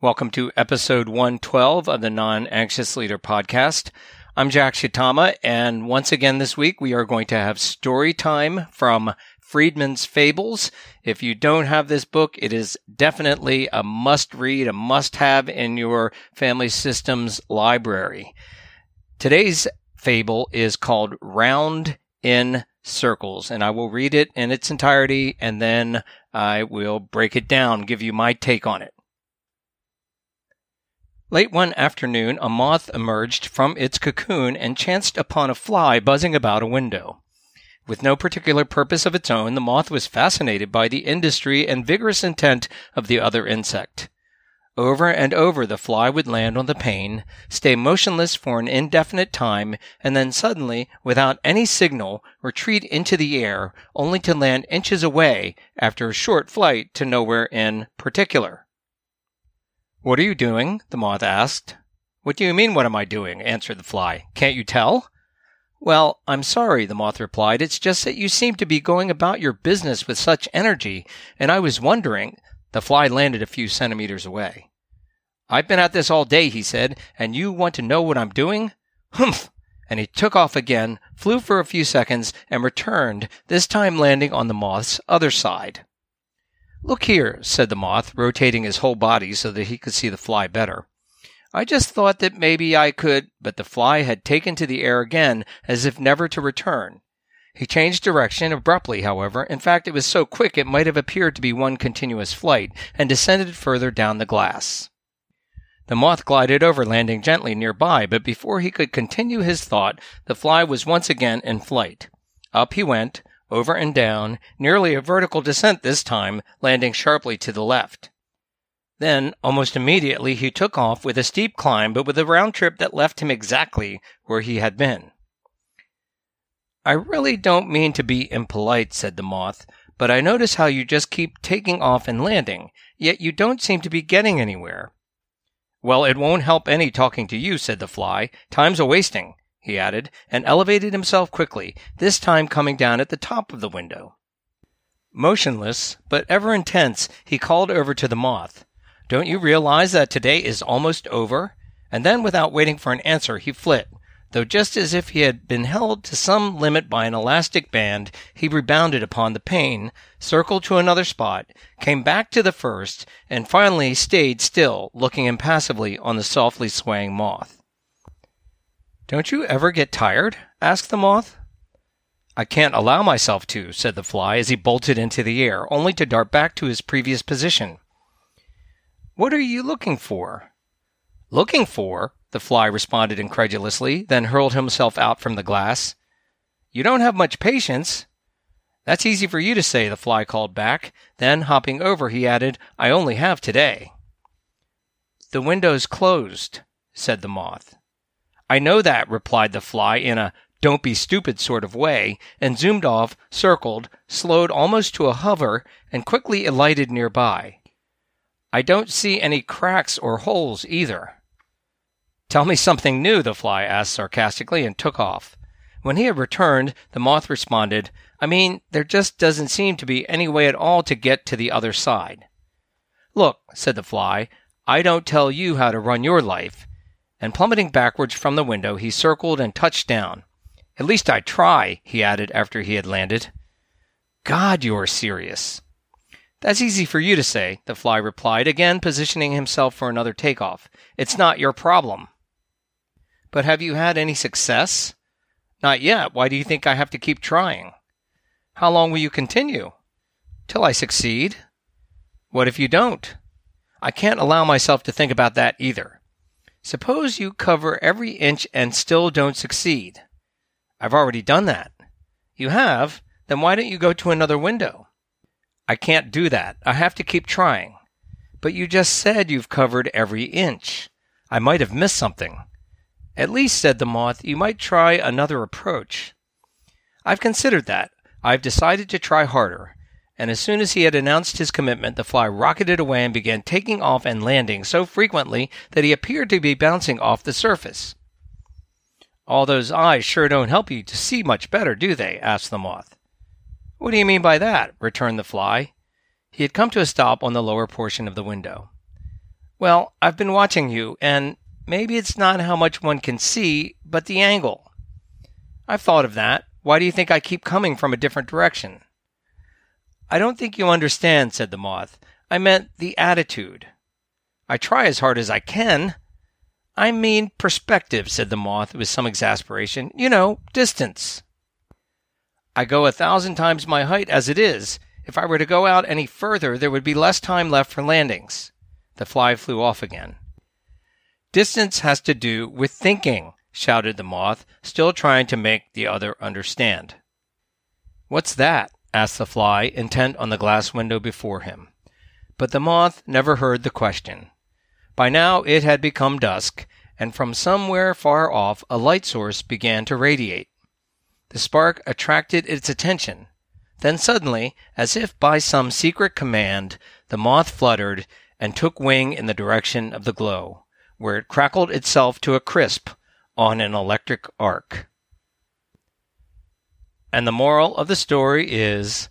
Welcome to episode 112 of the Non Anxious Leader podcast. I'm Jack Shitama, and once again this week we are going to have story time from Friedman's Fables. If you don't have this book, it is definitely a must read, a must have in your family systems library. Today's fable is called Round in Circles, and I will read it in its entirety and then I will break it down, give you my take on it. Late one afternoon, a moth emerged from its cocoon and chanced upon a fly buzzing about a window. With no particular purpose of its own, the moth was fascinated by the industry and vigorous intent of the other insect. Over and over the fly would land on the pane, stay motionless for an indefinite time, and then suddenly, without any signal, retreat into the air, only to land inches away after a short flight to nowhere in particular. What are you doing? the moth asked. What do you mean, what am I doing? answered the fly. Can't you tell? Well, I'm sorry, the moth replied. It's just that you seem to be going about your business with such energy, and I was wondering. The fly landed a few centimeters away. I've been at this all day, he said, and you want to know what I'm doing? Humph! And he took off again, flew for a few seconds, and returned, this time landing on the moth's other side. Look here, said the moth, rotating his whole body so that he could see the fly better. I just thought that maybe I could, but the fly had taken to the air again as if never to return. He changed direction abruptly, however. In fact, it was so quick it might have appeared to be one continuous flight, and descended further down the glass. The moth glided over, landing gently nearby, but before he could continue his thought, the fly was once again in flight. Up he went, over and down, nearly a vertical descent this time, landing sharply to the left. Then, almost immediately, he took off with a steep climb, but with a round trip that left him exactly where he had been. I really don't mean to be impolite, said the moth, but I notice how you just keep taking off and landing, yet you don't seem to be getting anywhere. Well, it won't help any talking to you, said the fly. Time's a wasting he added, and elevated himself quickly, this time coming down at the top of the window. Motionless, but ever intense, he called over to the moth. Don't you realize that today is almost over? And then, without waiting for an answer, he flit, though just as if he had been held to some limit by an elastic band, he rebounded upon the pane, circled to another spot, came back to the first, and finally stayed still, looking impassively on the softly swaying moth. Don't you ever get tired? asked the moth. I can't allow myself to, said the fly as he bolted into the air, only to dart back to his previous position. What are you looking for? Looking for? The fly responded incredulously, then hurled himself out from the glass. You don't have much patience. That's easy for you to say, the fly called back. Then, hopping over, he added, I only have today. The window's closed, said the moth. I know that, replied the fly in a don't be stupid sort of way, and zoomed off, circled, slowed almost to a hover, and quickly alighted nearby. I don't see any cracks or holes either. Tell me something new, the fly asked sarcastically and took off. When he had returned, the moth responded, I mean, there just doesn't seem to be any way at all to get to the other side. Look, said the fly, I don't tell you how to run your life and plummeting backwards from the window, he circled and touched down. At least I try, he added after he had landed. God, you're serious. That's easy for you to say, the fly replied, again positioning himself for another takeoff. It's not your problem. But have you had any success? Not yet. Why do you think I have to keep trying? How long will you continue? Till I succeed. What if you don't? I can't allow myself to think about that either. Suppose you cover every inch and still don't succeed. I've already done that. You have? Then why don't you go to another window? I can't do that. I have to keep trying. But you just said you've covered every inch. I might have missed something. At least, said the moth, you might try another approach. I've considered that. I've decided to try harder. And as soon as he had announced his commitment, the fly rocketed away and began taking off and landing so frequently that he appeared to be bouncing off the surface. All those eyes sure don't help you to see much better, do they? asked the moth. What do you mean by that? returned the fly. He had come to a stop on the lower portion of the window. Well, I've been watching you, and maybe it's not how much one can see, but the angle. I've thought of that. Why do you think I keep coming from a different direction? I don't think you understand, said the moth. I meant the attitude. I try as hard as I can. I mean perspective, said the moth with some exasperation. You know, distance. I go a thousand times my height as it is. If I were to go out any further, there would be less time left for landings. The fly flew off again. Distance has to do with thinking, shouted the moth, still trying to make the other understand. What's that? Asked the fly, intent on the glass window before him. But the moth never heard the question. By now it had become dusk, and from somewhere far off a light source began to radiate. The spark attracted its attention. Then suddenly, as if by some secret command, the moth fluttered and took wing in the direction of the glow, where it crackled itself to a crisp on an electric arc. And the moral of the story is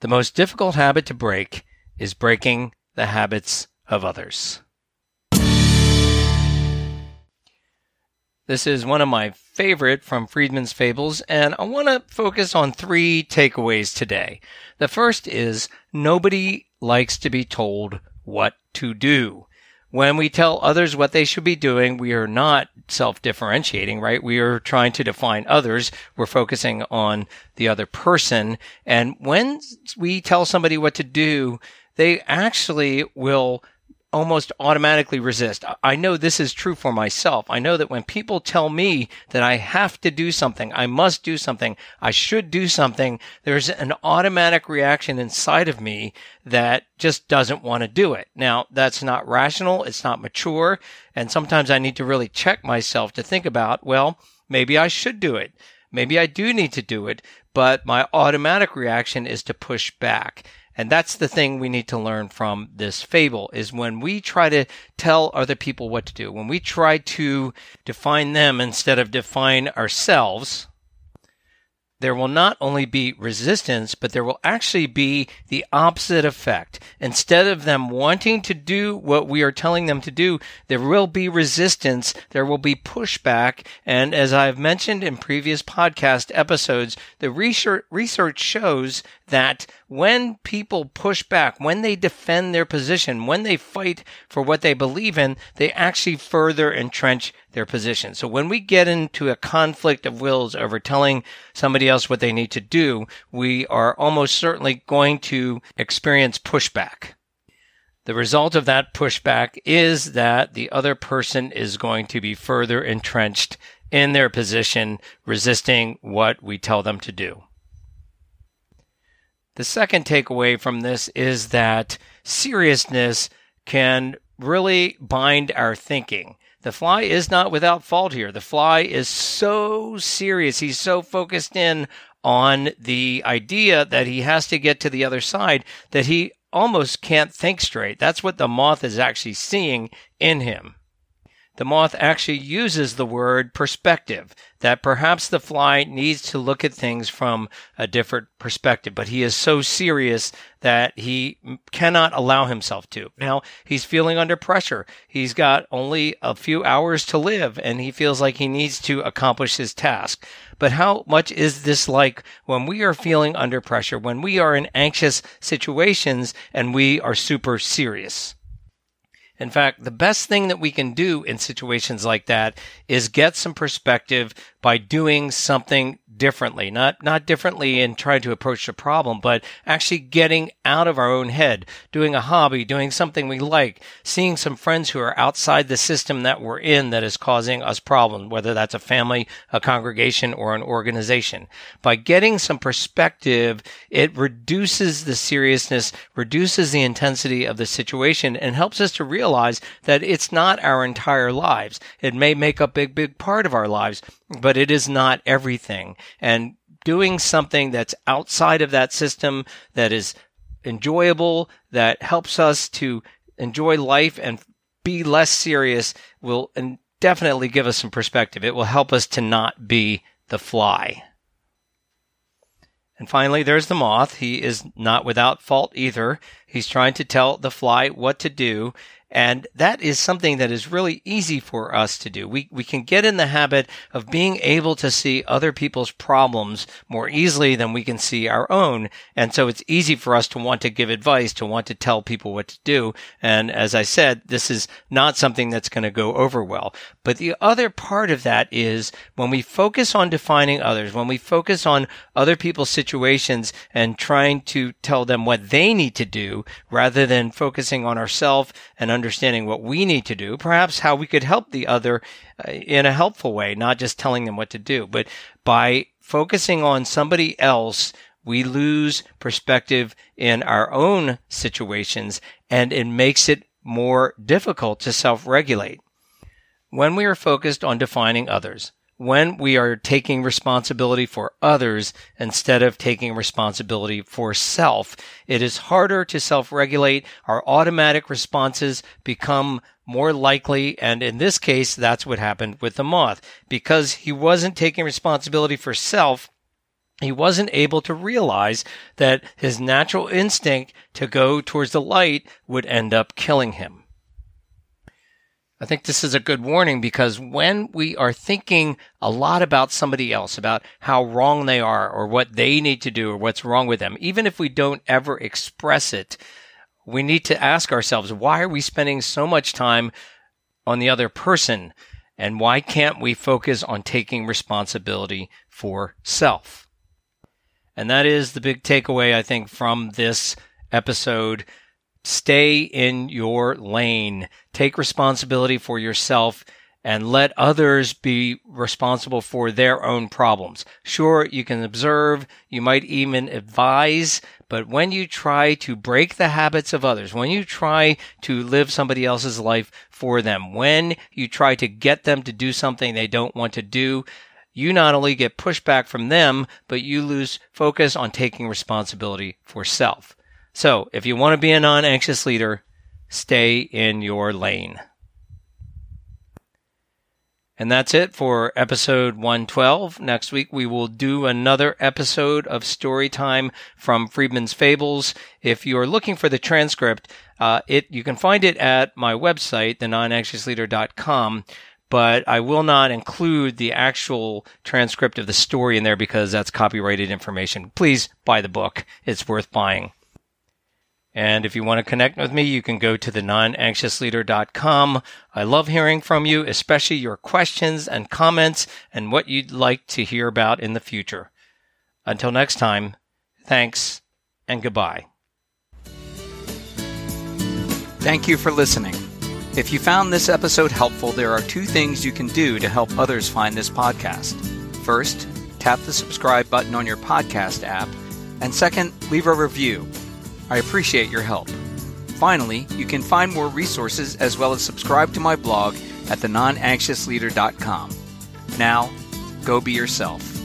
the most difficult habit to break is breaking the habits of others. This is one of my favorite from Friedman's Fables, and I want to focus on three takeaways today. The first is nobody likes to be told what to do. When we tell others what they should be doing, we are not self differentiating, right? We are trying to define others. We're focusing on the other person. And when we tell somebody what to do, they actually will almost automatically resist. I know this is true for myself. I know that when people tell me that I have to do something, I must do something, I should do something, there's an automatic reaction inside of me that just doesn't want to do it. Now, that's not rational. It's not mature. And sometimes I need to really check myself to think about, well, maybe I should do it. Maybe I do need to do it, but my automatic reaction is to push back. And that's the thing we need to learn from this fable is when we try to tell other people what to do, when we try to define them instead of define ourselves, there will not only be resistance, but there will actually be the opposite effect. Instead of them wanting to do what we are telling them to do, there will be resistance, there will be pushback. And as I've mentioned in previous podcast episodes, the research, shows that when people push back, when they defend their position, when they fight for what they believe in, they actually further entrench their position. So when we get into a conflict of wills over telling somebody else what they need to do, we are almost certainly going to experience pushback. The result of that pushback is that the other person is going to be further entrenched in their position, resisting what we tell them to do. The second takeaway from this is that seriousness can really bind our thinking. The fly is not without fault here. The fly is so serious. He's so focused in on the idea that he has to get to the other side that he almost can't think straight. That's what the moth is actually seeing in him the moth actually uses the word perspective, that perhaps the fly needs to look at things from a different perspective, but he is so serious that he cannot allow himself to. Now, he's feeling under pressure. He's got only a few hours to live and he feels like he needs to accomplish his task. But how much is this like when we are feeling under pressure, when we are in anxious situations and we are super serious? In fact, the best thing that we can do in situations like that is get some perspective by doing something differently, not, not differently in trying to approach the problem, but actually getting out of our own head, doing a hobby, doing something we like, seeing some friends who are outside the system that we're in that is causing us problems, whether that's a family, a congregation, or an organization. By getting some perspective, it reduces the seriousness, reduces the intensity of the situation, and helps us to realize that it's not our entire lives. It may make a big, big part of our lives, but it is not everything. And doing something that's outside of that system that is enjoyable, that helps us to enjoy life and be less serious will definitely give us some perspective. It will help us to not be the fly. And finally, there's the moth. He is not without fault either. He's trying to tell the fly what to do. And that is something that is really easy for us to do. We, we can get in the habit of being able to see other people's problems more easily than we can see our own. And so it's easy for us to want to give advice, to want to tell people what to do. And as I said, this is not something that's going to go over well. But the other part of that is when we focus on defining others, when we focus on other people's situations and trying to tell them what they need to do rather than focusing on ourselves and understanding what we need to do, perhaps how we could help the other uh, in a helpful way, not just telling them what to do, but by focusing on somebody else, we lose perspective in our own situations and it makes it more difficult to self-regulate. When we are focused on defining others, when we are taking responsibility for others instead of taking responsibility for self. It is harder to self regulate. Our automatic responses become more likely. And in this case, that's what happened with the moth. Because he wasn't taking responsibility for self, he wasn't able to realize that his natural instinct to go towards the light would end up killing him. I think this is a good warning because when we are thinking a lot about somebody else, about how wrong they are or what they need to do or what's wrong with them, even if we don't ever express it, we need to ask ourselves, why are we spending so much time on the other person? And why can't we focus on taking responsibility for self? And that is the big takeaway, I think, from this episode Stay in your lane. Take responsibility for yourself and let others be responsible for their own problems. Sure, you can observe, you might even advise, but when you try to break the habits of others, when you try to live somebody else's life for them, when you try to get them to do something they don't want to do, you not only get pushback from them, but you lose focus on taking responsibility for self. So if you want to be a non anxious leader, stay in your lane. And that's it for episode 112. Next week we will do another episode of story time from Friedman's Fables. If you're looking for the transcript, uh, it you can find it at my website, thenonanxiousleader.com. But I will not include the actual transcript of the story in there because that's copyrighted information. Please buy the book; it's worth buying. And if you want to connect with me, you can go to the nonanxiousleader.com. I love hearing from you, especially your questions and comments and what you'd like to hear about in the future. Until next time, thanks and goodbye. Thank you for listening. If you found this episode helpful, there are two things you can do to help others find this podcast. First, tap the subscribe button on your podcast app. And second, leave a review. I appreciate your help. Finally, you can find more resources as well as subscribe to my blog at thenonanxiousleader.com. Now, go be yourself.